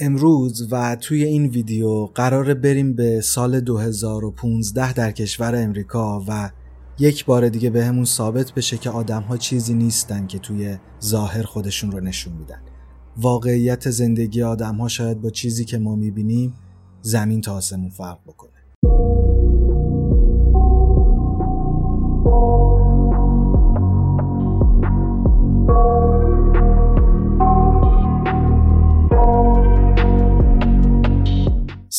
امروز و توی این ویدیو قراره بریم به سال 2015 در کشور امریکا و یک بار دیگه به همون ثابت بشه که آدم ها چیزی نیستن که توی ظاهر خودشون رو نشون میدن. واقعیت زندگی آدم ها شاید با چیزی که ما می‌بینیم زمین تا آسمون فرق بکنه.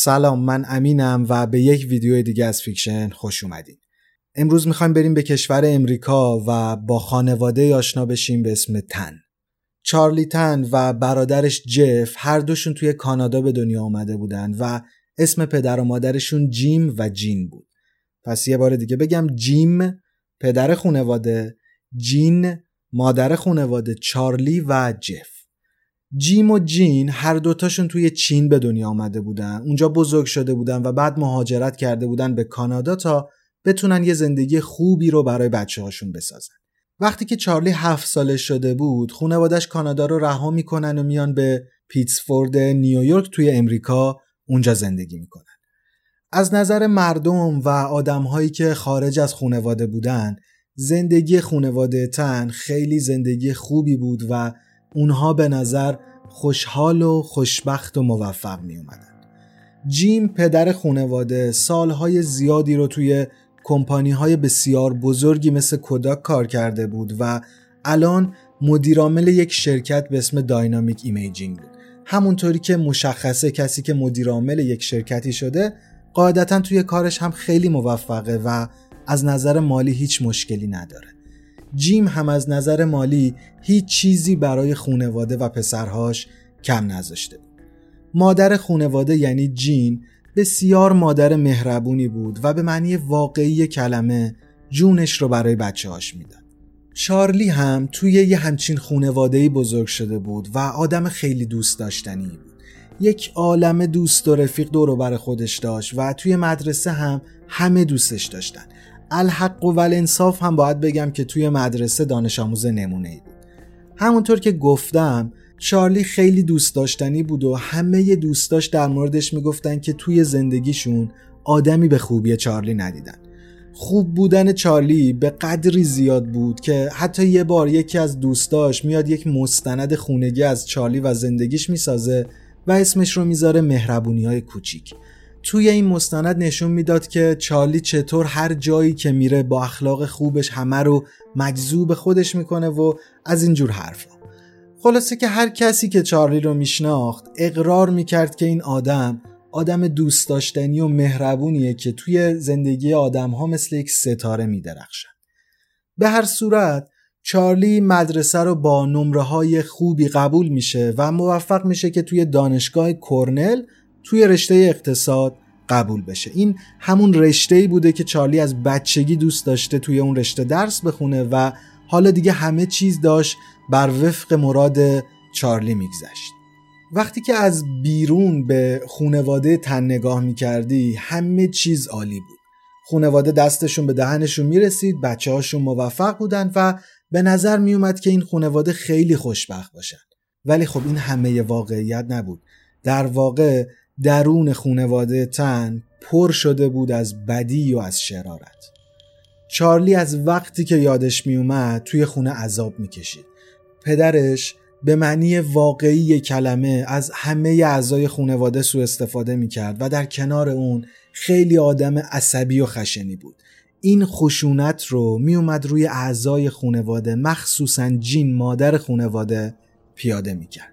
سلام من امینم و به یک ویدیو دیگه از فیکشن خوش اومدین. امروز می‌خوایم بریم به کشور امریکا و با خانواده آشنا بشیم به اسم تن. چارلی تن و برادرش جف هر دوشون توی کانادا به دنیا آمده بودن و اسم پدر و مادرشون جیم و جین بود. پس یه بار دیگه بگم جیم پدر خانواده جین مادر خانواده چارلی و جف. جیم و جین هر دوتاشون توی چین به دنیا آمده بودن. اونجا بزرگ شده بودن و بعد مهاجرت کرده بودن به کانادا تا بتونن یه زندگی خوبی رو برای بچه هاشون بسازن. وقتی که چارلی هفت ساله شده بود خانوادش کانادا رو رها می‌کنن و میان به پیتسفورد نیویورک توی امریکا اونجا زندگی می‌کنن. از نظر مردم و آدمهایی که خارج از خانواده بودن زندگی خانواده تن خیلی زندگی خوبی بود و اونها به نظر خوشحال و خوشبخت و موفق می اومدن. جیم پدر خانواده سالهای زیادی رو توی کمپانی های بسیار بزرگی مثل Kodak کار کرده بود و الان مدیرعامل یک شرکت به اسم Dynamic Imaging بود. همونطوری که مشخصه کسی که مدیرعامل یک شرکتی شده قاعدتا توی کارش هم خیلی موفقه و از نظر مالی هیچ مشکلی نداره. جیم هم از نظر مالی هیچ چیزی برای خونواده و پسرهاش کم نذاشته. مادر خونواده یعنی جین بسیار مادر مهربونی بود و به معنی واقعی کلمه جونش رو برای بچه هاش می‌داد. چارلی هم توی یه همچین خونوادهی بزرگ شده بود و آدم خیلی دوست داشتنی بود. یک عالم دوست و رفیق دور بر خودش داشت و توی مدرسه هم همه دوستش داشتن. الحق و انصاف هم باید بگم که توی مدرسه دانش آموز نمونه ای بود. همونطور که گفتم چارلی خیلی دوست داشتنی بود و همه دوستاش در موردش می‌گفتن که توی زندگیشون آدمی به خوبی چارلی ندیدن. خوب بودن چارلی به قدری زیاد بود که حتی یه بار یکی از دوستاش میاد یک مستند خونگی از چارلی و زندگیش می‌سازه و اسمش رو می‌ذاره مهربونی های کوچیک. توی این مستند نشون می‌داد که چارلی چطور هر جایی که میره با اخلاق خوبش همه رو مجذوب خودش می‌کنه و از اینجور حرفا. خلاصه که هر کسی که چارلی رو میشناخت اقرار می‌کرد که این آدم آدم دوست داشتنی و مهربونیه که توی زندگی آدم ها مثل یک ستاره میدرخشن به هر صورت چارلی مدرسه رو با نمره های خوبی قبول میشه و موفق میشه که توی دانشگاه کرنل توی رشته اقتصاد قبول بشه. این همون رشته ای بوده که چارلی از بچگی دوست داشته توی اون رشته درس بخونه و حالا دیگه همه چیز داشت بر وفق مراد چارلی میگذشت. وقتی که از بیرون به خونواده تن نگاه می‌کردی همه چیز عالی بود. خونواده دستشون به دهنشون می‌رسید بچه هاشون موفق بودن و به نظر میومد که این خونواده خیلی خوشبخت باشن. ولی خب این همه واقعیت نبود. در واقع درون خونواده تن پر شده بود از بدی و از شرارت. چارلی از وقتی که یادش میومد توی خونه عذاب می‌کشید. پدرش به معنی واقعی کلمه از همه اعضای خونواده سوء استفاده می‌کرد و در کنار اون خیلی آدم عصبی و خشنی بود. این خشونت رو میومد روی اعضای خونواده مخصوصا جین مادر خونواده پیاده می‌کرد.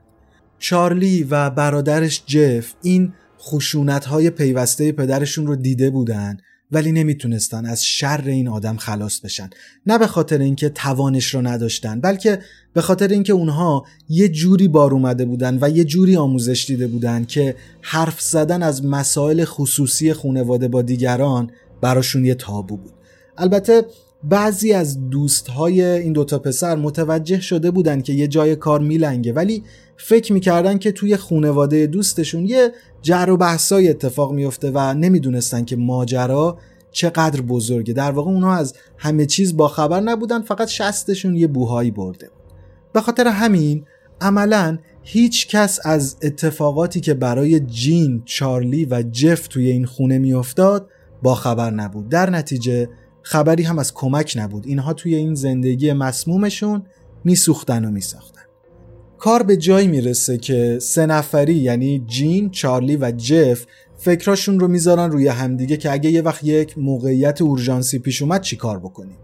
چارلی و برادرش جف این خشونت های پیوسته پدرشون رو دیده بودن ولی نمی‌تونستن از شر این آدم خلاص بشن. نه به خاطر اینکه توانش رو نداشتن بلکه به خاطر اینکه اونها یه جوری بار اومده بودن و یه جوری آموزش دیده بودن که حرف زدن از مسائل خصوصی خونواده با دیگران براشون یه تابو بود. البته بعضی از دوستهای این دوتا پسر متوجه شده بودن که یه جای کار میلنگه ولی فکر می‌کردن که توی خونواده دوستشون یه جر و بحثای اتفاق میفته و نمی‌دونستن که ماجرا چقدر بزرگه. در واقع اونها از همه چیز با خبر نبودن فقط شستشون یه بوهایی برده به خاطر همین عملا هیچ کس از اتفاقاتی که برای جین، چارلی و جف توی این خونه میافتاد با خبر نبود. در نتیجه خبری هم از کمک نبود. اینها توی این زندگی مسمومشون میسوختن و میساختن. کار به جایی می‌رسه که سه نفری یعنی جین، چارلی و جف فکراشون رو می‌ذارن روی همدیگه که اگه یه وقت یک موقعیت اورژانسی پیش اومد چی کار بکنیم؟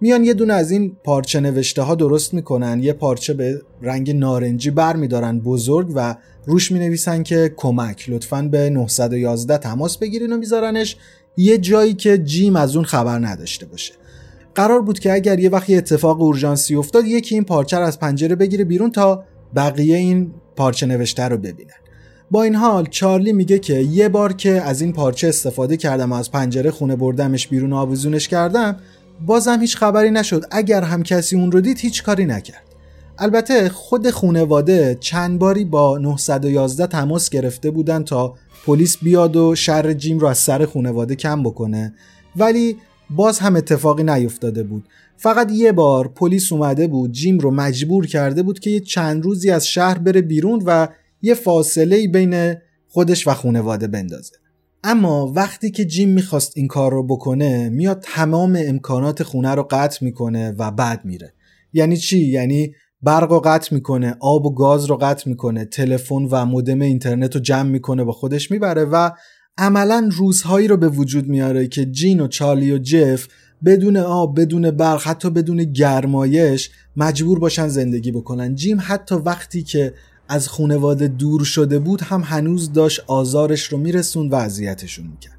میان یه دونه از این پارچه نوشته ها درست می‌کنن یه پارچه به رنگ نارنجی بر میدارن بزرگ و روش می نویسن که کمک. لطفا به 911 تماس بگیرین و میذارنش. یه جایی که جیم از اون خبر نداشته باشه. قرار بود که اگر یه وقت یه اتفاق اورژانسی افتاد یکی این پارچه از پنجره بگیره بیرون تا بقیه این پارچه نوشته رو ببینن. با این حال چارلی میگه که یه بار که از این پارچه استفاده کردم و از پنجره خونه بردمش بیرون آویزونش کردم بازم هیچ خبری نشد. اگر هم کسی اون رو دید هیچ کاری نکرد. البته خود خونواده چند باری با 911 تماس گرفته بودن تا پلیس بیاد و شر جیم رو از سر خونواده کم بکنه. ولی باز هم اتفاقی نیفتاده بود. فقط یه بار پلیس اومده بود جیم رو مجبور کرده بود که یه چند روزی از شهر بره بیرون و یه فاصله بین خودش و خونواده بندازه. اما وقتی که جیم می‌خواست این کار رو بکنه میاد تمام امکانات خونه رو قطع می‌کنه و بعد میره. یعنی چی؟ یعنی برق رو قطع می‌کنه آب و گاز رو قطع می‌کنه تلفن و مودم اینترنت رو جمع می‌کنه با خودش می‌بره و عملا روزهایی رو به وجود میاره که جین و چارلی و جف بدون آب بدون برق حتی بدون گرمایش مجبور باشن زندگی بکنن. جیم حتی وقتی که از خونواده دور شده بود هم هنوز داشت آزارش رو میرسون و اذیتشون می‌کرد.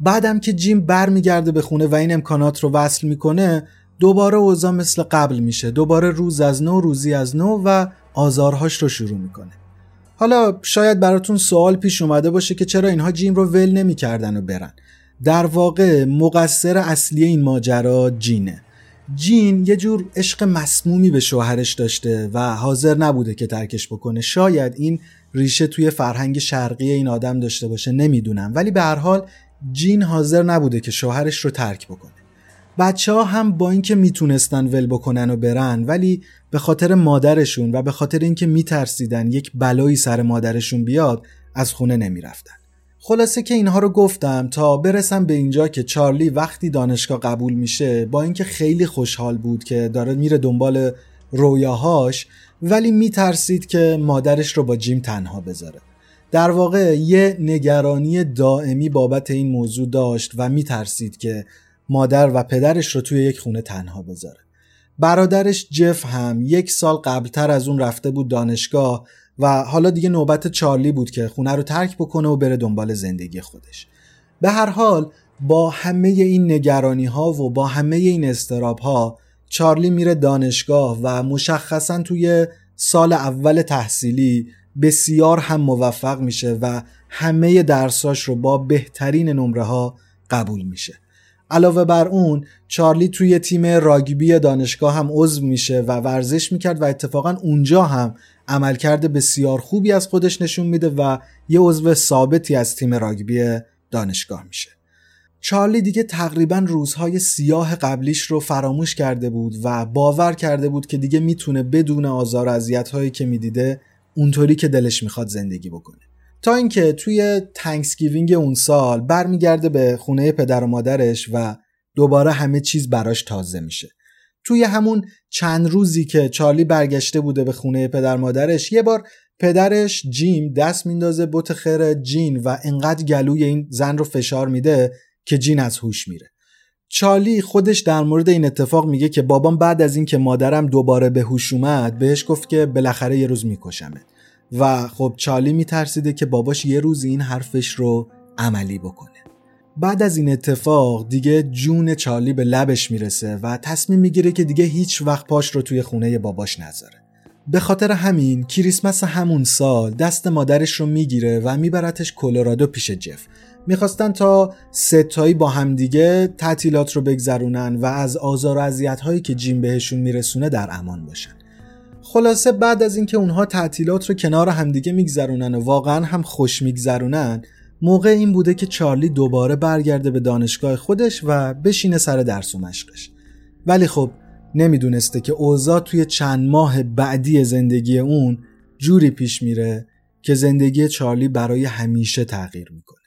بعدم که جیم برمیگرده به خونه و این امکانات رو وصل می‌کنه دوباره اوضاع مثل قبل میشه. دوباره روز از نو روزی از نو و آزارهاش رو شروع می‌کنه. حالا شاید براتون سوال پیش اومده باشه که چرا اینها جیم رو ول نمی‌کردن و برن. در واقع مقصر اصلی این ماجرا جینه. جین یه جور عشق مسمومی به شوهرش داشته و حاضر نبوده که ترکش بکنه. شاید این ریشه توی فرهنگ شرقی این آدم داشته باشه نمی‌دونم. ولی به هر حال جین حاضر نبوده که شوهرش رو ترک بکنه. بچه ها هم با اینکه می‌تونستن ول بکنن و برن ولی به خاطر مادرشون و به خاطر اینکه میترسیدن یک بلایی سر مادرشون بیاد از خونه نمی‌رفتن. خلاصه که اینها رو گفتم تا برسم به اینجا که چارلی وقتی دانشگاه قبول میشه با اینکه خیلی خوشحال بود که داره میره دنبال رویاهاش ولی میترسید که مادرش رو با جیم تنها بذاره. در واقع یه نگرانی دائمی بابت این موضوع داشت و میترسید که مادر و پدرش رو توی یک خونه تنها بذاره. برادرش جف هم یک سال قبلتر از اون رفته بود دانشگاه و حالا دیگه نوبت چارلی بود که خونه رو ترک بکنه و بره دنبال زندگی خودش. به هر حال با همه این نگرانی ها و با همه این استراب ها چارلی میره دانشگاه و مشخصا توی سال اول تحصیلی بسیار هم موفق میشه و همه درساش رو با بهترین نمره ها قبول میشه. علاوه بر اون چارلی توی تیم راگبی دانشگاه هم عضو میشه و ورزش می‌کرد و اتفاقا اونجا هم عملکرد بسیار خوبی از خودش نشون میده و یه عضو ثابتی از تیم راگبی دانشگاه میشه. چارلی دیگه تقریبا روزهای سیاه قبلیش رو فراموش کرده بود و باور کرده بود که دیگه می‌تونه بدون آزار و اذیت‌هایی که می‌دیده اونطوری که دلش می‌خواد زندگی بکنه. تا اینکه توی Thanksgiving اون سال برمیگرده به خونه پدر و مادرش و دوباره همه چیز براش تازه میشه. توی همون چند روزی که چارلی برگشته بوده به خونه پدر مادرش یه بار پدرش جیم دست میندازه بیخ خر جین و انقدر گلوی این زن رو فشار میده که جین از هوش میره. چارلی خودش در مورد این اتفاق میگه که بابام بعد از اینکه مادرم دوباره به هوش اومد بهش گفت که بالاخره یه روز میکشمت و خب چارلی میترسیده که باباش یه روز این حرفش رو عملی بکنه. بعد از این اتفاق دیگه جون چارلی به لبش می‌رسه و تصمیم می‌گیره که دیگه هیچ وقت پاش رو توی خونه باباش نذاره. به خاطر همین کریسمس همون سال دست مادرش رو می‌گیره و میبرتش کلرادو پیش جف. می‌خواستن تا ستایی با همدیگه تعطیلات رو بگذرونن و از آزار و اذیت هایی که جیم بهشون میرسونه در امان باشن. خلاصه بعد از اینکه اونها تعطیلات رو کنار همدیگه میگذرونن و واقعا هم خوش میگذرونن موقع این بوده که چارلی دوباره برگرده به دانشگاه خودش و بشینه سر درس و مشقش. ولی خب نمی‌دونسته که اوضاع توی چند ماه بعدی زندگی اون جوری پیش میره که زندگی چارلی برای همیشه تغییر می‌کنه.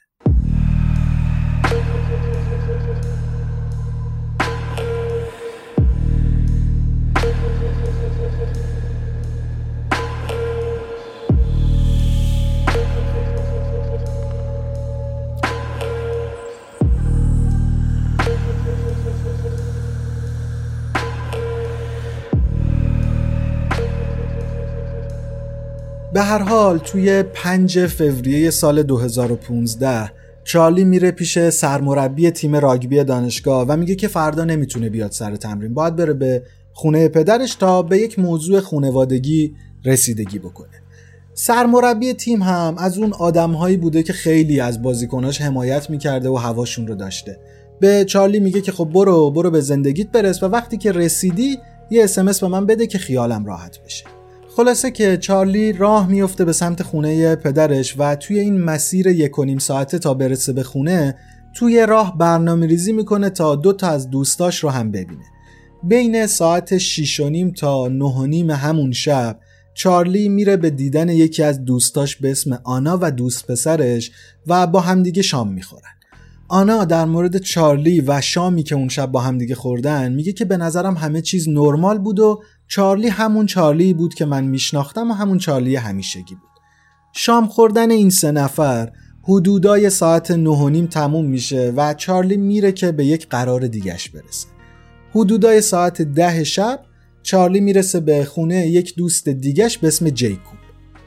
به هر حال توی 5 فوریه سال 2015 چارلی میره پیش سرمربی تیم راگبی دانشگاه و میگه که فردا نمی‌تونه بیاد سر تمرین. باید بره به خونه پدرش تا به یک موضوع خونوادگی رسیدگی بکنه. سرمربی تیم هم از اون آدمهایی بوده که خیلی از بازیکناش حمایت می‌کرده و هواشون رو داشته. به چارلی میگه که خب برو برو به زندگیت برس و وقتی که رسیدی یه اسمس به من بده که خیالم راحت بشه. خلاصه که چارلی راه میفته به سمت خونه پدرش و توی این مسیر یک و نیم ساعته تا برسه به خونه توی راه برنامه ریزی می‌کنه تا دو تا از دوستاش رو هم ببینه. بین ساعت 6 و نیم تا 9 و نیم همون شب چارلی میره به دیدن یکی از دوستاش به اسم آنا و دوست پسرش و با همدیگه شام می‌خورن. آنا در مورد چارلی و شامی که اون شب با همدیگه خوردن میگه که به نظرم همه چیز نرمال بود و چارلی همون چارلی بود که من میشناختم و همون چارلی همیشگی بود. شام خوردن این سه نفر حدودای ساعت نه و نیم تموم میشه و چارلی میره که به یک قرار دیگش برسه. حدودای ساعت ده شب چارلی می‌رسه به خونه یک دوست دیگش به اسم جیکوب.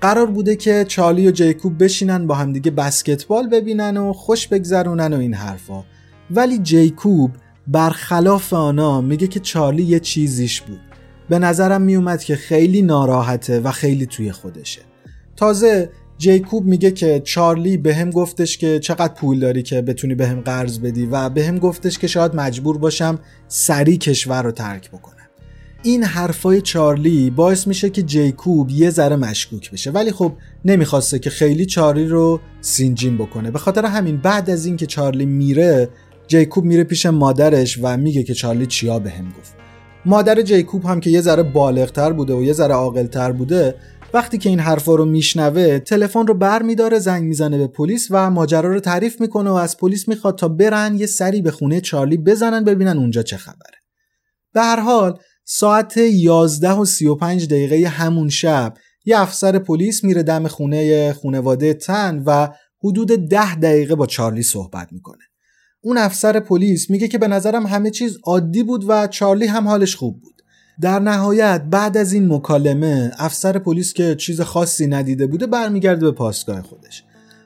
قرار بوده که چارلی و جیکوب بشینن با همدیگه بسکتبال ببینن و خوش بگذرونن و این حرفا. ولی جیکوب برخلاف آنا میگه که چارلی یه چیزیش بود. به نظرم میومد که خیلی ناراحته و خیلی توی خودشه. تازه جیکوب میگه که چارلی به هم گفتش که چقدر پول داری که بتونی به هم قرض بدی و به هم گفتش که شاید مجبور باشم سری کشور رو ترک بکنم. این حرفای چارلی باعث میشه که جیکوب یه ذره مشکوک بشه. ولی خب نمی‌خواسته که خیلی چارلی رو سینجین بکنه. به خاطر همین بعد از اینکه چارلی میره جیکوب میره پیش مادرش و میگه که چارلی چیا به هم گفت. مادر جیکوب هم که یه ذره بالغتر بوده و یه ذره عاقلتر بوده وقتی که این حرفا رو میشنوه تلفن رو بر میداره زنگ می‌زنه به پلیس و ماجرا رو تعریف می‌کنه و از پلیس می‌خواد تا برن یه سری به خونه چارلی بزنن ببینن اونجا چه خبره. به هر حال ساعت 11 و 35 دقیقه همون شب یه افسر پلیس میره دم خونه خونواده تن و حدود 10 دقیقه با چارلی صحبت می‌کنه. اون افسر پلیس میگه که به نظرم همه چیز عادی بود و چارلی هم حالش خوب بود. در نهایت بعد از این مکالمه افسر پلیس که چیز خاصی ندیده بوده برمیگرده به پاسگاه خودش.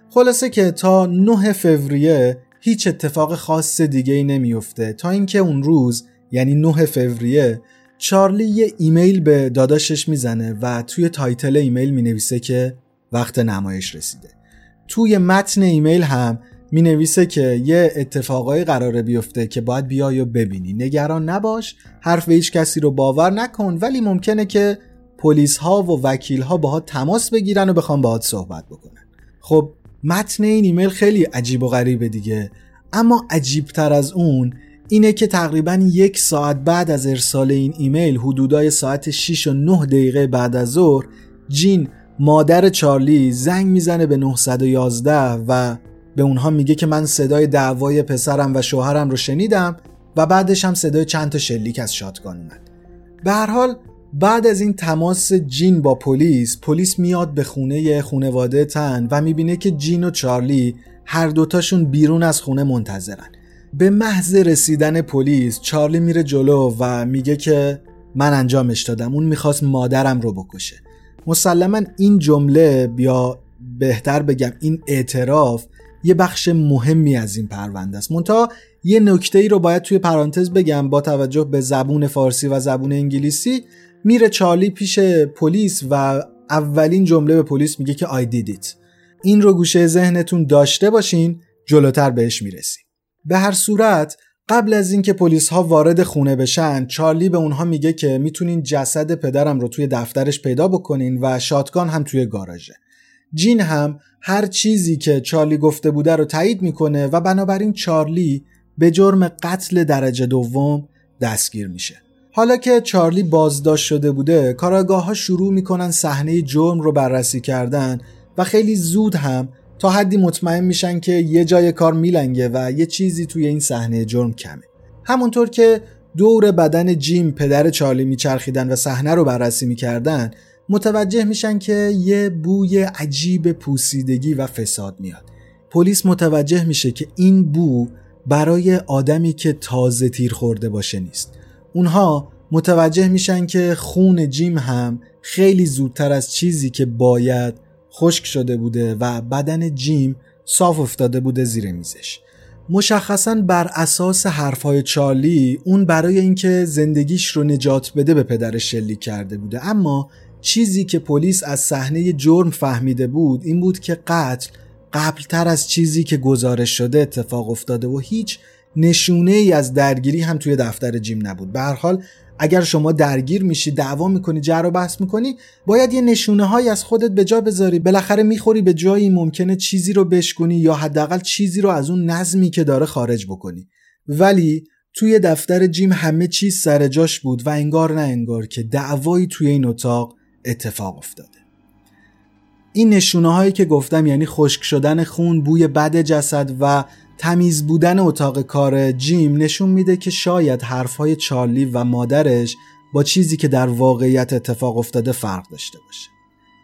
خلاصه که تا 9 فوریه هیچ اتفاق خاص دیگه ای نمیفته تا اینکه اون روز یعنی 9 فوریه چارلی یه ایمیل به داداشش می‌زنه و توی title ایمیل می‌نویسه که وقت نمایش رسیده. توی متن ایمیل هم می نویسه که یه اتفاقایی قراره بیفته که باید بیای و ببینی. نگران نباش حرف هیچ کسی رو باور نکن ولی ممکنه که پلیس ها و وکیل ها باهات تماس بگیرن و بخوام باهات صحبت بکنن. خب متن این ایمیل خیلی عجیب و غریبه دیگه. اما عجیبتر از اون اینه که تقریبا یک ساعت بعد از ارسال این ایمیل حدودای ساعت 6 و 9 دقیقه بعد از ظهر جین مادر چارلی زنگ می‌زنه به 911 و به اونها میگه که من صدای دعوای پسرم و شوهرم رو شنیدم و بعدش هم صدای چند تا شلیک از شاتگان اومد. به هر حال بعد از این تماس جین با پلیس پلیس میاد به خونه خونواده تن و می‌بینه که جین و چارلی هر دوتاشون بیرون از خونه منتظرن. به محض رسیدن پلیس چارلی میره جلو و میگه که من انجامش دادم اون می‌خواست مادرم رو بکشه. مسلما این جمله یا بهتر بگم این اعتراف یه بخش مهمی از این پرونده است. منتها یه نکته ای رو باید توی پرانتز بگم با توجه به زبون فارسی و زبون انگلیسی. میره چارلی پیش پلیس و اولین جمله به پلیس میگه که did it. این رو گوشه ذهنتون داشته باشین جلوتر بهش می‌رسیم. به هر صورت قبل از اینکه پلیس ها وارد خونه بشن چارلی به اونها میگه که می‌تونین جسد پدرم رو توی دفترش پیدا بکنین و شاتگان هم توی گاراژه. جین هم هر چیزی که چارلی گفته بوده رو تایید می‌کنه و بنابراین چارلی به جرم قتل درجه دوم دستگیر میشه. حالا که چارلی بازداشت شده بوده کاراگاه ها شروع می‌کنن صحنه جرم رو بررسی کردن و خیلی زود هم تا حدی مطمئن میشن که یه جای کار میلنگه و یه چیزی توی این صحنه جرم کمه. همونطور که دور بدن جیم پدر چارلی میچرخیدن و صحنه رو بررسی می‌کردن متوجه میشن که یه بوی عجیب پوسیدگی و فساد میاد. پلیس متوجه میشه که این بو برای آدمی که تازه تیر خورده باشه نیست. اونها متوجه میشن که خون جیم هم خیلی زودتر از چیزی که باید خشک شده بوده و بدن جیم صاف افتاده بوده زیر میزش. مشخصا بر اساس حرفهای چارلی اون برای اینکه زندگیش رو نجات بده به پدرش شلیک کرده بوده. اما چیزی که پلیس از صحنه جرم فهمیده بود این بود که قتل قبلتر از چیزی که گزارش شده اتفاق افتاده و هیچ نشونه ای از درگیری هم توی دفتر جیم نبود. به هر حال اگر شما درگیر میشی دعوا می‌کنی جر و بحث می‌کنی باید یه نشونه های از خودت به جا بذاری. بالاخره می‌خوری به جایی ممکنه چیزی رو بشکنی یا حداقل چیزی رو از اون نظمی که داره خارج بکنی. ولی توی دفتر جیم همه چیز سر جاش بود و انگار نه انگار که دعوایی توی این اتاق اتفاق افتاده این نشونه هایی که گفتم یعنی خشک شدن خون بوی بد جسد و تمیز بودن اتاق کار جیم نشون میده که شاید حرفهای چارلی و مادرش با چیزی که در واقعیت اتفاق افتاده فرق داشته باشه.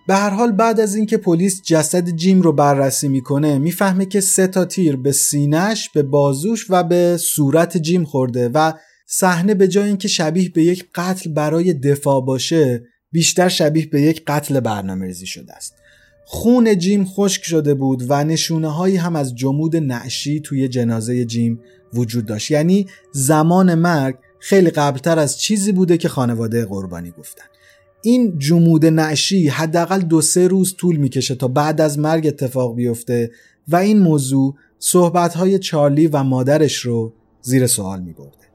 به هر حال بعد از اینکه پلیس جسد جیم رو بررسی می‌کنه می‌فهمه که سه تا تیر به سینهش، به بازوش و به صورت جیم خورده و صحنه به جای اینکه شبیه به یک قتل برای دفاع باشه بیشتر شبیه به یک قتل برنامه شده است. خون جیم خشک شده بود و نشونه هایی هم از جمود نعشی توی جنازه جیم وجود داشت یعنی زمان مرگ خیلی قبلتر از چیزی بوده که خانواده قربانی گفتن این جمود نعشی حداقل دو سه روز طول می‌کشه تا بعد از مرگ اتفاق بیفته و این موضوع صحبت های چارلی و مادرش رو زیر سوال می برده.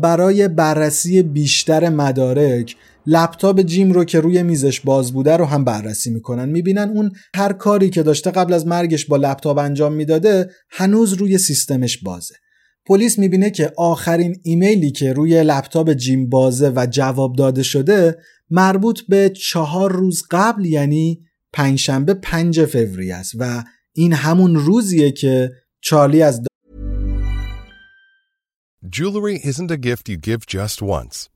برای بررسی بیشتر مدارک لپتاپ جیم رو که روی میزش باز بوده رو هم بررسی می‌کنن می‌بینن اون هر کاری که داشته قبل از مرگش با لپتاپ انجام می‌داده هنوز روی سیستمش بازه پلیس می‌بینه که آخرین ایمیلی که روی لپتاپ جیم بازه و جواب داده شده مربوط به چهار روز قبل یعنی پنجشنبه پنج فوریه است و این همون روزیه که چارلی از Jewelry isn't a gift you give just once.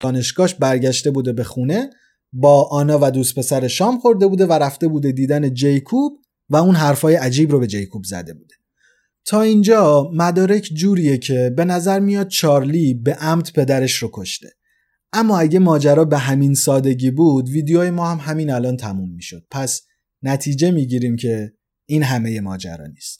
دانشگاهش برگشته بوده به خونه با آنا و دوست پسر شام خورده بوده و رفته بوده دیدن جیکوب و اون حرفای عجیب رو به جیکوب زده بوده. تا اینجا مدارک جوریه که به نظر میاد چارلی به عمد پدرش رو کشته. اما اگه ماجرا به همین سادگی بود ویدیوهای ما هم همین الان تموم می‌شد. پس نتیجه می‌گیریم که این همه ماجرا نیست.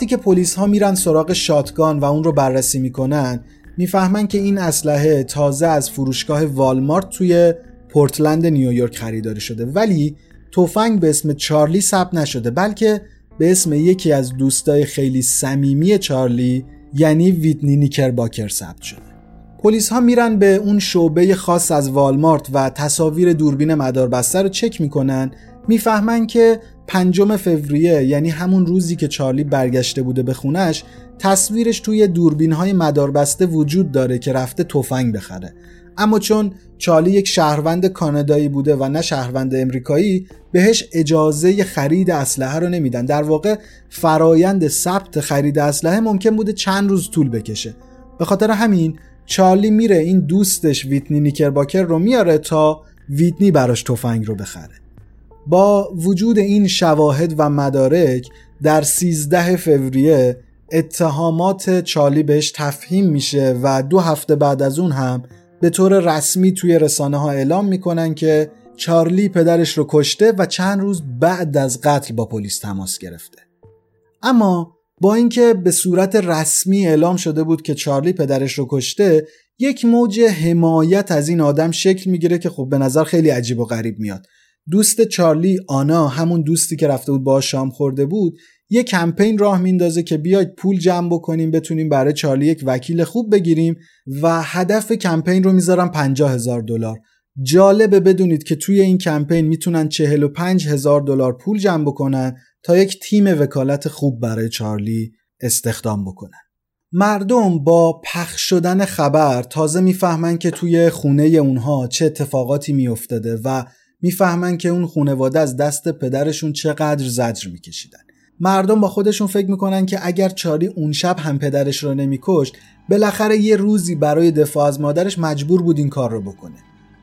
وقتی که پلیس ها میرن سراغ شاتگان و اون رو بررسی می‌کنن می‌فهمن که این اسلحه تازه از فروشگاه والمارت توی پورتلند نیویورک خریداری شده. ولی تفنگ به اسم چارلی ثبت نشده بلکه به اسم یکی از دوستای خیلی صمیمی چارلی یعنی ویتنی نیکر باکر ثبت شده. پلیس ها میرن به اون شعبه خاص از والمارت و تصاویر دوربین مداربسته رو چک می‌کنن می‌فهمن که پنجم فوریه یعنی همون روزی که چارلی برگشته بوده به خونش تصویرش توی دوربین های مداربسته وجود داره که رفته تفنگ بخره. اما چون چارلی یک شهروند کانادایی بوده و نه شهروند امریکایی بهش اجازه خرید اسلحه رو نمیدن. در واقع فرایند ثبت خرید اسلحه ممکن بوده چند روز طول بکشه. به خاطر همین چارلی میره این دوستش ویتنی نیکرباکر رو میاره تا ویتنی براش تفنگ رو بخره. با وجود این شواهد و مدارک در 13 فوریه اتهامات چارلی بهش تفهیم میشه و دو هفته بعد از اون هم به طور رسمی توی رسانه ها اعلام می‌کنن که چارلی پدرش رو کشته و چند روز بعد از قتل با پلیس تماس گرفته. اما با اینکه به صورت رسمی اعلام شده بود که چارلی پدرش رو کشته یک موج حمایت از این آدم شکل می‌گیره که خب به نظر خیلی عجیب و غریب میاد. دوست چارلی آنا همون دوستی که رفته بود با شام خورده بود یه کمپین راه میندازه که بیاید پول جمع بکنیم بتونیم برای چارلی یک وکیل خوب بگیریم و هدف کمپین رو می‌ذارم 50 هزار دلار. جالبه بدونید که توی این کمپین می‌تونن 45 هزار دلار پول جمع بکنن تا یک تیم وکالت خوب برای چارلی استخدام بکنن. مردم با پخش شدن خبر تازه می‌فهمن که توی خونه اونها چه اتفاقاتی میافتاده و می‌فهمن که اون خونواده از دست پدرشون چقدر زجر میکشیدن. مردم با خودشون فکر می‌کنن که اگر چاری اون شب هم پدرش رو نمیکشت بالاخره یه روزی برای دفاع از مادرش مجبور بود این کار رو بکنه.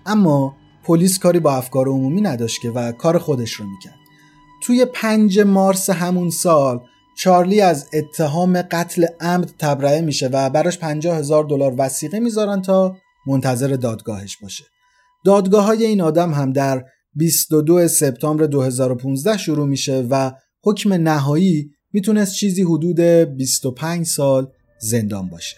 اما پلیس کاری با افکار عمومی نداشت که و کار خودش رو می‌کرد. توی پنج مارس همون سال چارلی از اتهام قتل عمد تبرئه میشه و براش پنجاه هزار دلار وسیقه می‌ذارن تا منتظر دادگاهش باشه. دادگاه های این آدم هم در 22 سپتامبر 2015 شروع میشه و حکم نهایی می‌تونست چیزی حدود 25 سال زندان باشه.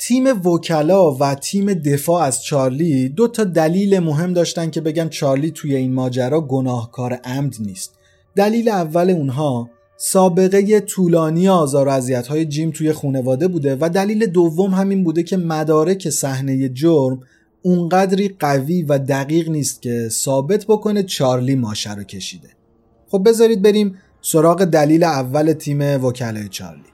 تیم وکلا و تیم دفاع از چارلی دو تا دلیل مهم داشتن که بگن چارلی توی این ماجرا گناهکار عمد نیست. دلیل اول اونها سابقه طولانی آزار و های جیم توی خونواده بوده و دلیل دوم همین بوده که مدارک صحنه جرم اونقدری قوی و دقیق نیست که ثابت بکنه چارلی ماشه رو کشیده. خب بذارید بریم سراغ دلیل اول تیم وکلای چارلی.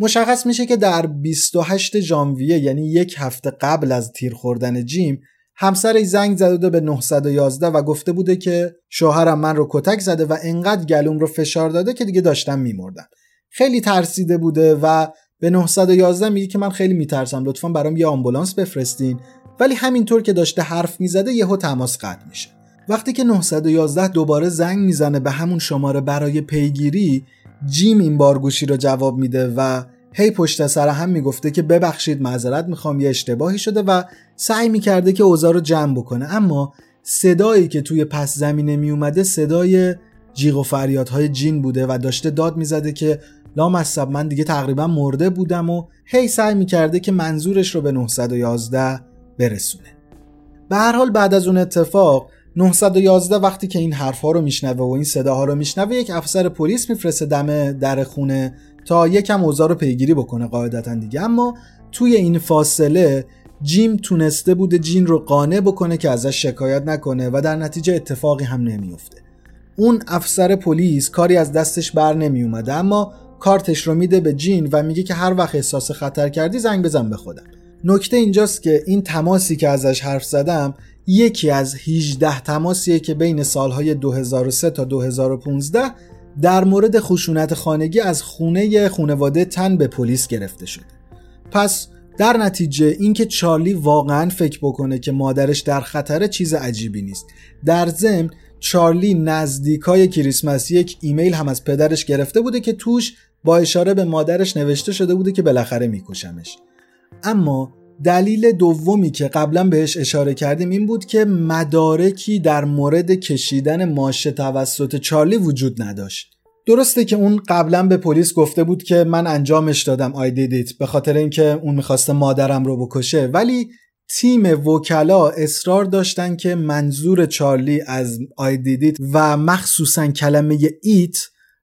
مشخص میشه که در 28 ژانویه یعنی یک هفته قبل از تیر خوردن جیم همسرش زنگ زده به 911 و گفته بوده که شوهرم من رو کتک زده و انقدر گلوم رو فشار داده که دیگه داشتم میمردم خیلی ترسیده بوده و به 911 میگه که من خیلی میترسم لطفا برام یه آمبولانس بفرستین. ولی همینطور که داشته حرف می‌زده یهو تماس قطع میشه. وقتی که 911 دوباره زنگ می‌زنه به همون شماره برای پیگیری جیم این بار گوشی رو جواب میده و هی پشت سر هم می‌گفته که ببخشید معذرت می‌خوام یه اشتباهی شده و سعی می‌کرده که اوضاع رو جمع بکنه. اما صدایی که توی پس زمینه میومده صدای جیغ و فریادهای جین بوده و داشته داد می‌زده که لامصب من دیگه تقریبا مرده بودم و هی سعی می‌کرده که منظورش رو به 911 برسونه. به هر حال بعد از اون اتفاق 911 وقتی که این حرفها رو میشنوه و این صداها رو میشنوه یک افسر پلیس میفرسته دم در خونه تا یکم اوضاع رو پیگیری بکنه قاعدتا دیگه. اما توی این فاصله جیم تونسته بوده جین رو قانع بکنه که ازش شکایت نکنه و در نتیجه اتفاقی هم نمیفته اون افسر پلیس کاری از دستش بر نمی اومده اما کارتش رو میده به جین و میگه که هر وقت احساس خطر کردی زنگ بزن به خودم. نکته اینجاست که این تماسی که ازش حرف زدم یکی از 18 تماسیه که بین سالهای 2003 تا 2015 در مورد خشونت خانگی از خونه خونواده تن به پلیس گرفته شده. پس در نتیجه اینکه چارلی واقعا فکر بکنه که مادرش در خطر چیز عجیبی نیست. در ضمن چارلی نزدیکای کریسمس یک ایمیل هم از پدرش گرفته بوده که توش با اشاره به مادرش نوشته شده بوده که بالاخره میکشمش. اما دلیل دومی که قبلا بهش اشاره کردیم این بود که مدارکی در مورد کشیدن ماشه توسط چارلی وجود نداشت. درسته که اون قبلا به پلیس گفته بود که من انجامش دادم آی دیدیت به خاطر اینکه اون می‌خواسته مادرم رو بکشه. ولی تیم وکلا اصرار داشتن که منظور چارلی از آی دیدیت و مخصوصا کلمه ایت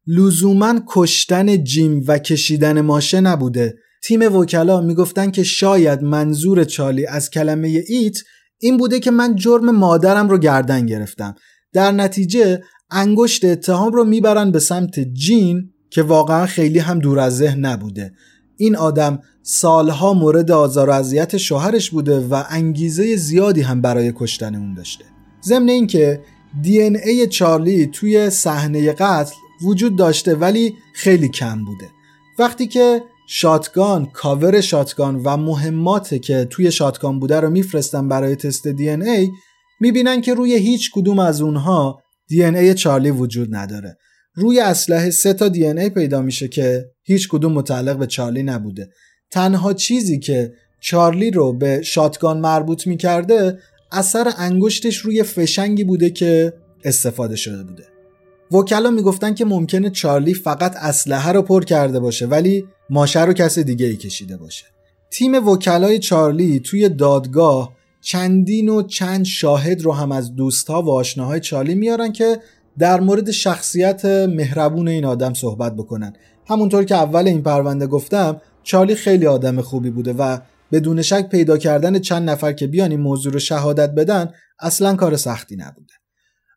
لزوما کشتن جیم و کشیدن ماشه نبوده. تیم وکلا می‌گفتن که شاید منظور چارلی از کلمه ایت این بوده که من جرم مادرم رو گردن گرفتم. در نتیجه انگشت اتهام رو می‌برن به سمت جین که واقعا خیلی هم دور از ذهن نبوده. این آدم سالها مورد آزار و اذیت شوهرش بوده و انگیزه زیادی هم برای کشتن اون داشته. ضمن اینکه دی ان ای چارلی توی صحنه قتل وجود داشته ولی خیلی کم بوده. وقتی که شاتگان کاور شاتگان و مهمات که توی شاتگان بوده رو میفرستن برای تست دی ان ای می‌بینن که روی هیچ کدوم از اونها دی ان ای چارلی وجود نداره. روی اسلحه سه تا دی ای پیدا میشه که هیچ کدوم متعلق به چارلی نبوده. تنها چیزی که چارلی رو به شاتگان مربوط می‌کرده اثر انگشتش روی فشنگی بوده که استفاده شده بوده. وکلا می‌گفتن که ممکنه چارلی فقط اسلحه رو پر کرده باشه ولی ماشه رو کس دیگه ای کشیده باشه. تیم وکلای چارلی توی دادگاه چندین و چند شاهد رو هم از دوستها و آشناهای چارلی میارن که در مورد شخصیت مهربون این آدم صحبت بکنن. همونطور که اول این پرونده گفتم چارلی خیلی آدم خوبی بوده و بدون شک پیدا کردن چند نفر که بیان این موضوع رو شهادت بدن اصلا کار سختی نبوده.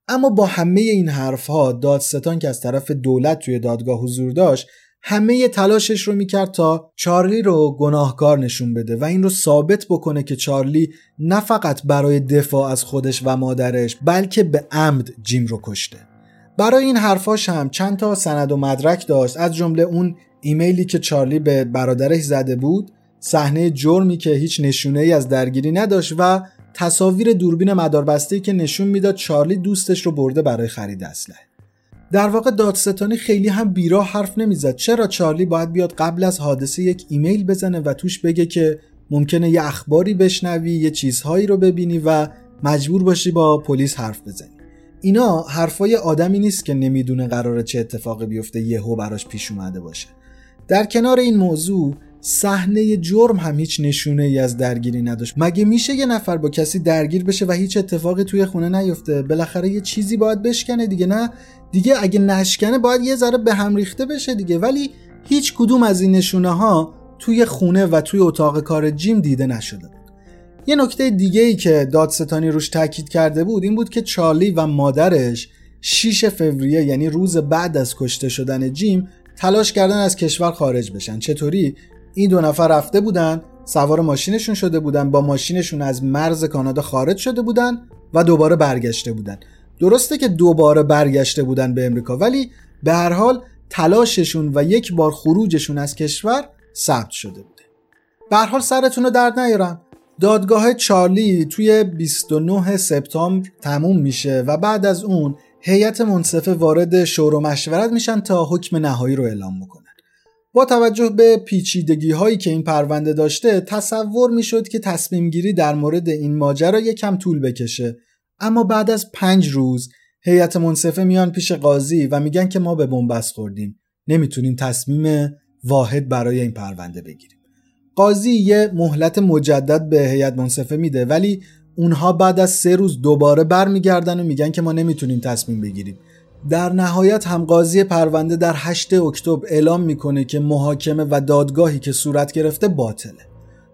اما با همه این حرفها دادستان که از طرف دولت توی دادگاه حضور داشت همه تلاشش رو می‌کرد تا چارلی رو گناهکار نشون بده و این رو ثابت بکنه که چارلی نه فقط برای دفاع از خودش و مادرش بلکه به عمد جیم رو کشته. برای این حرفاش هم چند تا سند و مدرک داشت. از جمله اون ایمیلی که چارلی به برادرش زده بود صحنه جرمی که هیچ نشونه ای از درگیری نداشت و تصاویر دوربین مداربسته که نشون می‌داد چارلی دوستش رو برده برای خرید اسلحه. در واقع دادستانی خیلی هم بیراه حرف نمی‌زد. چرا چارلی باید بیاد قبل از حادثه یک ایمیل بزنه و توش بگه که ممکنه یه اخباری بشنوی یه چیزهایی رو ببینی و مجبور باشی با پلیس حرف بزنی. اینا حرفای آدمی نیست که نمی‌دونه قراره چه اتفاقی بیفته یهو براش پیش اومده باشه. در کنار این موضوع صحنه جرم هم هیچ نشونه ای از درگیری نداشت. مگه میشه یه نفر با کسی درگیر بشه و هیچ اتفاقی توی خونه نیفته؟ بالاخره یه چیزی باید بشکنه دیگه نه؟ دیگه اگه نشکنه باید یه ذره به هم ریخته بشه دیگه. ولی هیچ کدوم از این نشونه ها توی خونه و توی اتاق کار جیم دیده نشده یه نکته دیگه ای که دادستانی روش تاکید کرده بود این بود که چارلی و مادرش 6 فوریه یعنی روز بعد از کشته شدن جیم تلاش کردن از کشور خارج بشن. چطوری؟ این دو نفر رفته بودن سوار ماشینشون شده بودن با ماشینشون از مرز کانادا خارج شده بودن و دوباره برگشته بودن. درسته که دوباره برگشته بودن به امریکا ولی به هر حال تلاششون و یک بار خروجشون از کشور ثبت شده بوده. به هر حال سرتون رو درد نیارم. دادگاه چارلی توی 29 سپتامبر تموم میشه و بعد از اون هیئت منصفه وارد شور و مشورت میشن تا حکم نهایی رو اعلام بکنن. با توجه به پیچیدگی هایی که این پرونده داشته تصور می‌شد که تصمیم گیری در مورد این ماجرا یکم طول بکشه. اما بعد از پنج روز هیئت منصفه میان پیش قاضی و میگن که ما به بنبست خوردیم. نمی‌تونیم تصمیم واحد برای این پرونده بگیریم. قاضی یه مهلت مجدد به هیئت منصفه میده ولی اونها بعد از سه روز دوباره برمیگردن و میگن که ما نمی‌تونیم تصمیم بگیریم. در نهایت هم قاضی پرونده در 8 اکتبر اعلام می‌کنه که محاکمه و دادگاهی که صورت گرفته باطله.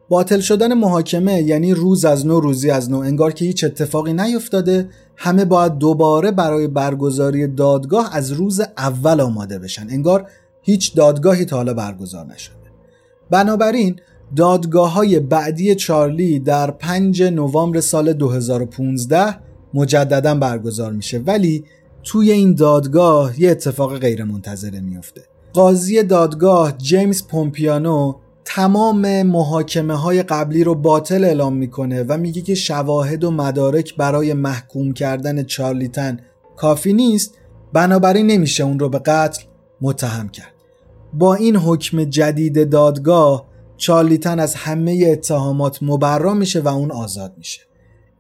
باطل شدن محاکمه یعنی روز از نو روزی از نو. انگار که هیچ اتفاقی نیفتاده. همه باید دوباره برای برگزاری دادگاه از روز اول آماده بشن. انگار هیچ دادگاهی تا حالا برگزار نشده. بنابراین دادگاه های بعدی چارلی در 5 نوامبر سال 2015 مجددا برگزار میشه. ولی توی این دادگاه یه اتفاق غیر منتظره میفته قاضی دادگاه جیمز پومپیانو تمام محاکمه های قبلی رو باطل اعلام می‌کنه و میگه که شواهد و مدارک برای محکوم کردن چارلیتن کافی نیست بنابراین نمیشه اون رو به قتل متهم کرد. با این حکم جدید دادگاه چارلیتن از همه اتهامات مبرا میشه و اون آزاد میشه.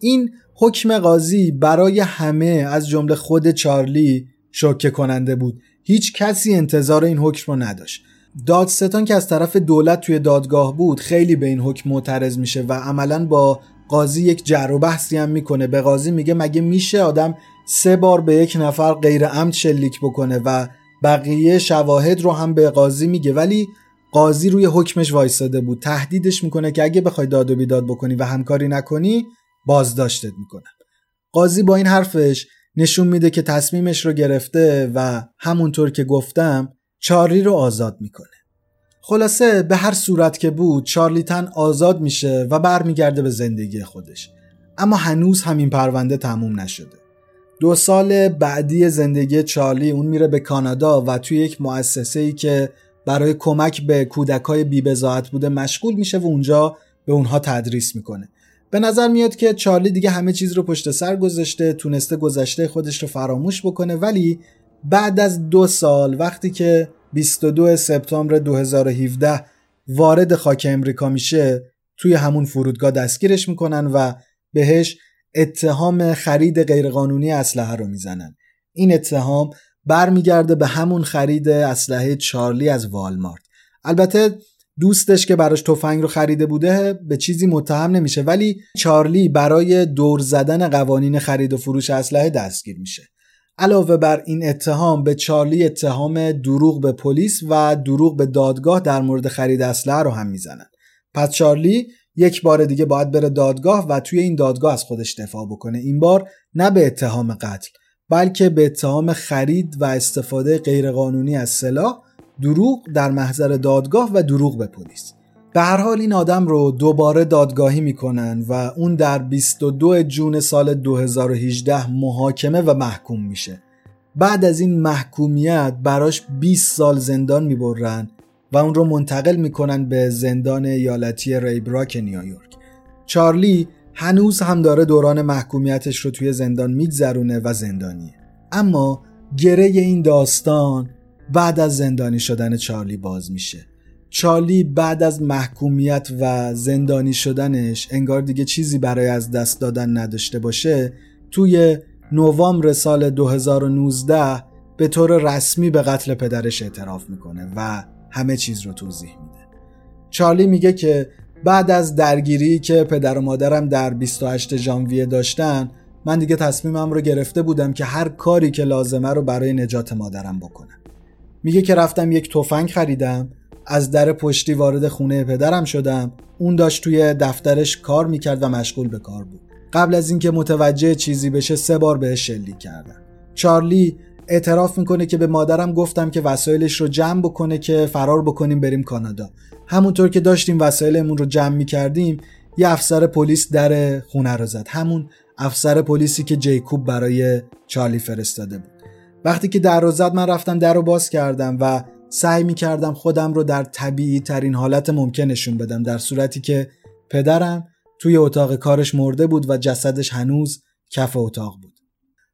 این حکم قاضی برای همه از جمله خود چارلی شوکه کننده بود. هیچ کسی انتظار این حکم رو نداشت. دادستان که از طرف دولت توی دادگاه بود خیلی به این حکم معترض میشه و عملا با قاضی یک جر و بحثی هم می‌کنه. به قاضی میگه مگه میشه آدم سه بار به یک نفر غیر عمد شلیک بکنه و بقیه شواهد رو هم به قاضی میگه. ولی قاضی روی حکمش وایستاده بود. تهدیدش می‌کنه که اگه بخوای داد و بیداد بکنی و همکاری نکنی بازداشتت می‌کنم. قاضی با این حرفش نشون میده که تصمیمش رو گرفته و همونطور که گفتم چارلی رو آزاد می‌کنه. خلاصه به هر صورت که بود چارلیتن آزاد میشه و برمیگرده به زندگی خودش. اما هنوز همین پرونده تموم نشده. دو سال بعدی زندگی چارلی اون میره به کانادا و توی یک مؤسسه ای که برای کمک به کودکای بیبزاعت بوده مشغول میشه و اونجا به اونها تدریس می‌کنه. به نظر میاد که چارلی دیگه همه چیز رو پشت سر گذاشته تونسته گذشته خودش رو فراموش بکنه ولی بعد از دو سال وقتی که 22 سپتامبر 2017 وارد خاک امریکا میشه توی همون فرودگاه دستگیرش می‌کنن و بهش اتهام خرید غیرقانونی اسلحه رو می‌زنن. این اتهام برمیگرده به همون خرید اسلحه چارلی از والمارت. البته دوستش که براش تفنگ رو خریده بوده به چیزی متهم نمیشه. ولی چارلی برای دور زدن قوانین خرید و فروش اسلحه دستگیر میشه. علاوه بر این اتهام به چارلی اتهام دروغ به پلیس و دروغ به دادگاه در مورد خرید اسلحه رو هم می‌زنن. پس چارلی یک بار دیگه باید بره دادگاه و توی این دادگاه از خودش دفاع بکنه. این بار نه به اتهام قتل بلکه به اتهام خرید و استفاده غیرقانونی از سلاح دروغ در محضر دادگاه و دروغ به پلیس. به هر حال این آدم رو دوباره دادگاهی می‌کنن و اون در 22 جون سال 2018 محاکمه و محکوم میشه. بعد از این محکومیت براش 20 سال زندان می‌برن و اون رو منتقل می‌کنن به زندان ایالتی ریبراک نیویورک. چارلی هنوز هم داره دوران محکومیتش رو توی زندان میگذرونه و زندانیه. اما گره این داستان بعد از زندانی شدن چارلی باز میشه. چارلی بعد از محکومیت و زندانی شدنش انگار دیگه چیزی برای از دست دادن نداشته باشه توی نوامبر سال 2019 به طور رسمی به قتل پدرش اعتراف می‌کنه و همه چیز رو توضیح میده. چارلی میگه که بعد از درگیری که پدر و مادرم در 28 ژانویه داشتن من دیگه تصمیمم رو گرفته بودم که هر کاری که لازمه رو برای نجات مادرم بکنم. میگه که رفتم یک تفنگ خریدم. از در پشتی وارد خونه پدرم شدم. اون داشت توی دفترش کار می‌کرد و مشغول به کار بود. قبل از اینکه متوجه چیزی بشه سه بار بهش شلیک کردم. چارلی اعتراف می‌کنه که به مادرم گفتم که وسایلش رو جمع بکنه که فرار بکنیم بریم کانادا. همونطور که داشتیم وسایلمون رو جمع می‌کردیم یه افسر پلیس در خونه رو زد. همون افسر پلیسی که جیکوب برای چارلی فرستاده بود. وقتی که در رو زد من رفتم در رو باز کردم و سعی می کردم خودم رو در طبیعی ترین حالت ممکن نشون بدم در صورتی که پدرم توی اتاق کارش مرده بود و جسدش هنوز کف اتاق بود.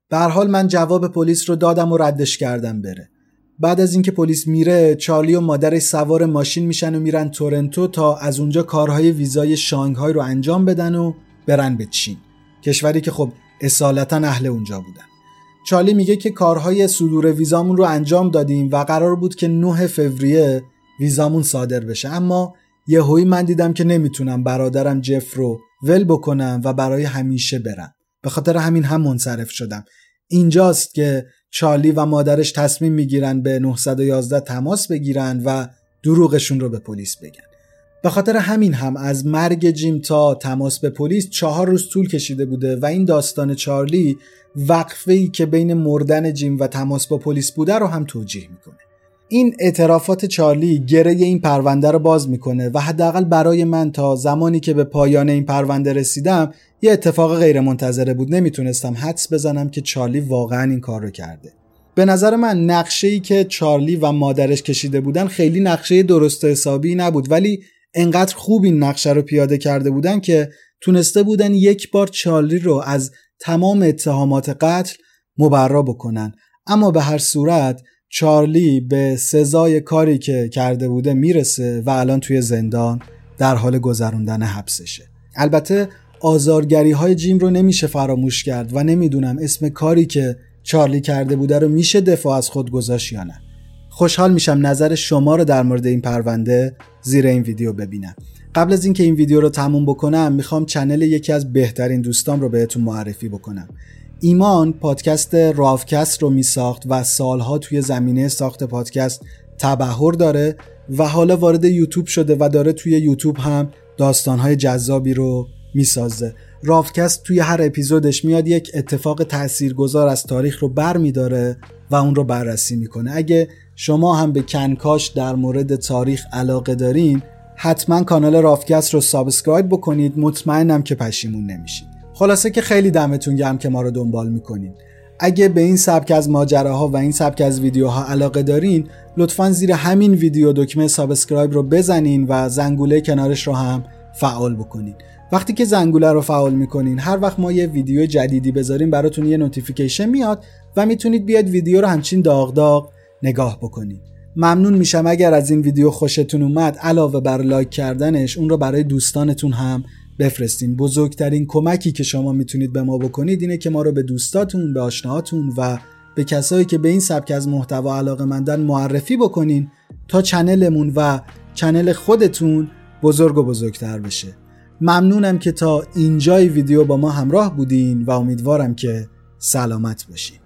به حال من جواب پلیس رو دادم و ردش کردم بره. بعد از اینکه پلیس میره چارلی و مادرش سوار ماشین میشن و میرن تورنتو تا از اونجا کارهای ویزای شانگهای رو انجام بدن و برن به چین کشوری که خب اصالتا اهل اونجا بودن چارلی میگه که کارهای صدور ویزامون رو انجام دادیم و قرار بود که 9 فوریه ویزامون صادر بشه. اما یهویی من دیدم که نمی‌تونم برادرم جف رو ول بکنم و برای همیشه برم. به خاطر همین هم منصرف شدم. اینجاست که چارلی و مادرش تصمیم می‌گیرن به 911 تماس بگیرن و دروغشون رو به پلیس بگن. به خاطر همین هم از مرگ جیم تا تماس به پلیس چهار روز طول کشیده بوده و این داستان چارلی وقفه ای که بین مردن جیم و تماس با پلیس بوده رو هم توجیه می‌کنه. این اعترافات چارلی گره این پرونده رو باز می‌کنه و حداقل برای من تا زمانی که به پایان این پرونده رسیدم یه اتفاق غیرمنتظره بود. نمی‌تونستم حدس بزنم که چارلی واقعا این کار رو کرده. به نظر من نقشه ای که چارلی و مادرش کشیده بودن خیلی نقشه درست حسابی نبود. ولی انقدر خوب این نقشه رو پیاده کرده بودن که تونسته بودن یک بار چارلی رو از تمام اتهامات قتل مبرا بکنن. اما به هر صورت چارلی به سزای کاری که کرده بوده می‌رسه و الان توی زندان در حال گذروندن حبسشه. البته آزارگری های جیم رو نمیشه فراموش کرد و نمی‌دونم اسم کاری که چارلی کرده بوده رو میشه دفاع از خود گذاشت یا نه. خوشحال میشم نظر شما رو در مورد این پرونده زیر این ویدیو ببینم. قبل از اینکه این ویدیو رو تموم بکنم می‌خوام چنل یکی از بهترین دوستام رو بهتون معرفی بکنم. ایمان پادکست رافکست رو میساخت و سالها توی زمینه ساخت پادکست تبحر داره و حالا وارد یوتیوب شده و داره توی یوتیوب هم داستانهای جذابی رو می‌سازه. رافکست توی هر اپیزودش میاد یک اتفاق تاثیرگذار از تاریخ رو بر میداره و اون رو بررسی می‌کنه. اگه شما هم به کنکاش در مورد تاریخ علاقه دارین حتما کانال رافکست رو subscribe بکنید. مطمئنم که پشیمون نمیشید. خلاصه که خیلی دمتون گرم که ما رو دنبال می‌کنین. اگه به این سبک از ماجراها و این سبک از ویدیوها علاقه دارین لطفا زیر همین ویدیو دکمه subscribe رو بزنین و زنگوله کنارش رو هم فعال بکنین. وقتی که زنگوله رو فعال می‌کنین هر وقت ما یه ویدیو جدیدی بذاریم براتون یه notification میاد و می‌تونید بیاید ویدیو رو همچین داغ داغ نگاه بکنید ممنون میشم اگر از این ویدیو خوشتون اومد علاوه بر like کردنش اون رو برای دوستانتون هم بفرستین. بزرگترین کمکی که شما می‌تونید به ما بکنید اینه که ما رو به دوستاتون به آشناهاتون و به کسایی که به این سبک از محتوا علاقه مندن معرفی بکنین تا چنلمون و چنل خودتون بزرگ و بزرگتر بشه. ممنونم که تا اینجای ویدیو با ما همراه بودین و امیدوارم که سلامت باشین.